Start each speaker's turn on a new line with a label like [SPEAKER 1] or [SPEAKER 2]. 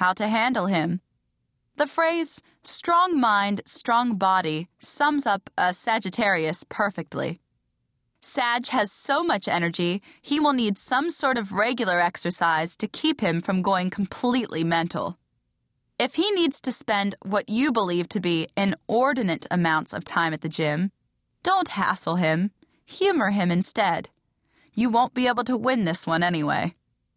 [SPEAKER 1] how to handle him. The phrase strong mind, strong body sums up a Sagittarius perfectly. Sag has so much energy, he will need some sort of regular exercise to keep him from going completely mental. If he needs to spend what you believe to be inordinate amounts of time at the gym, don't hassle him, humor him instead. You won't be able to win this one anyway.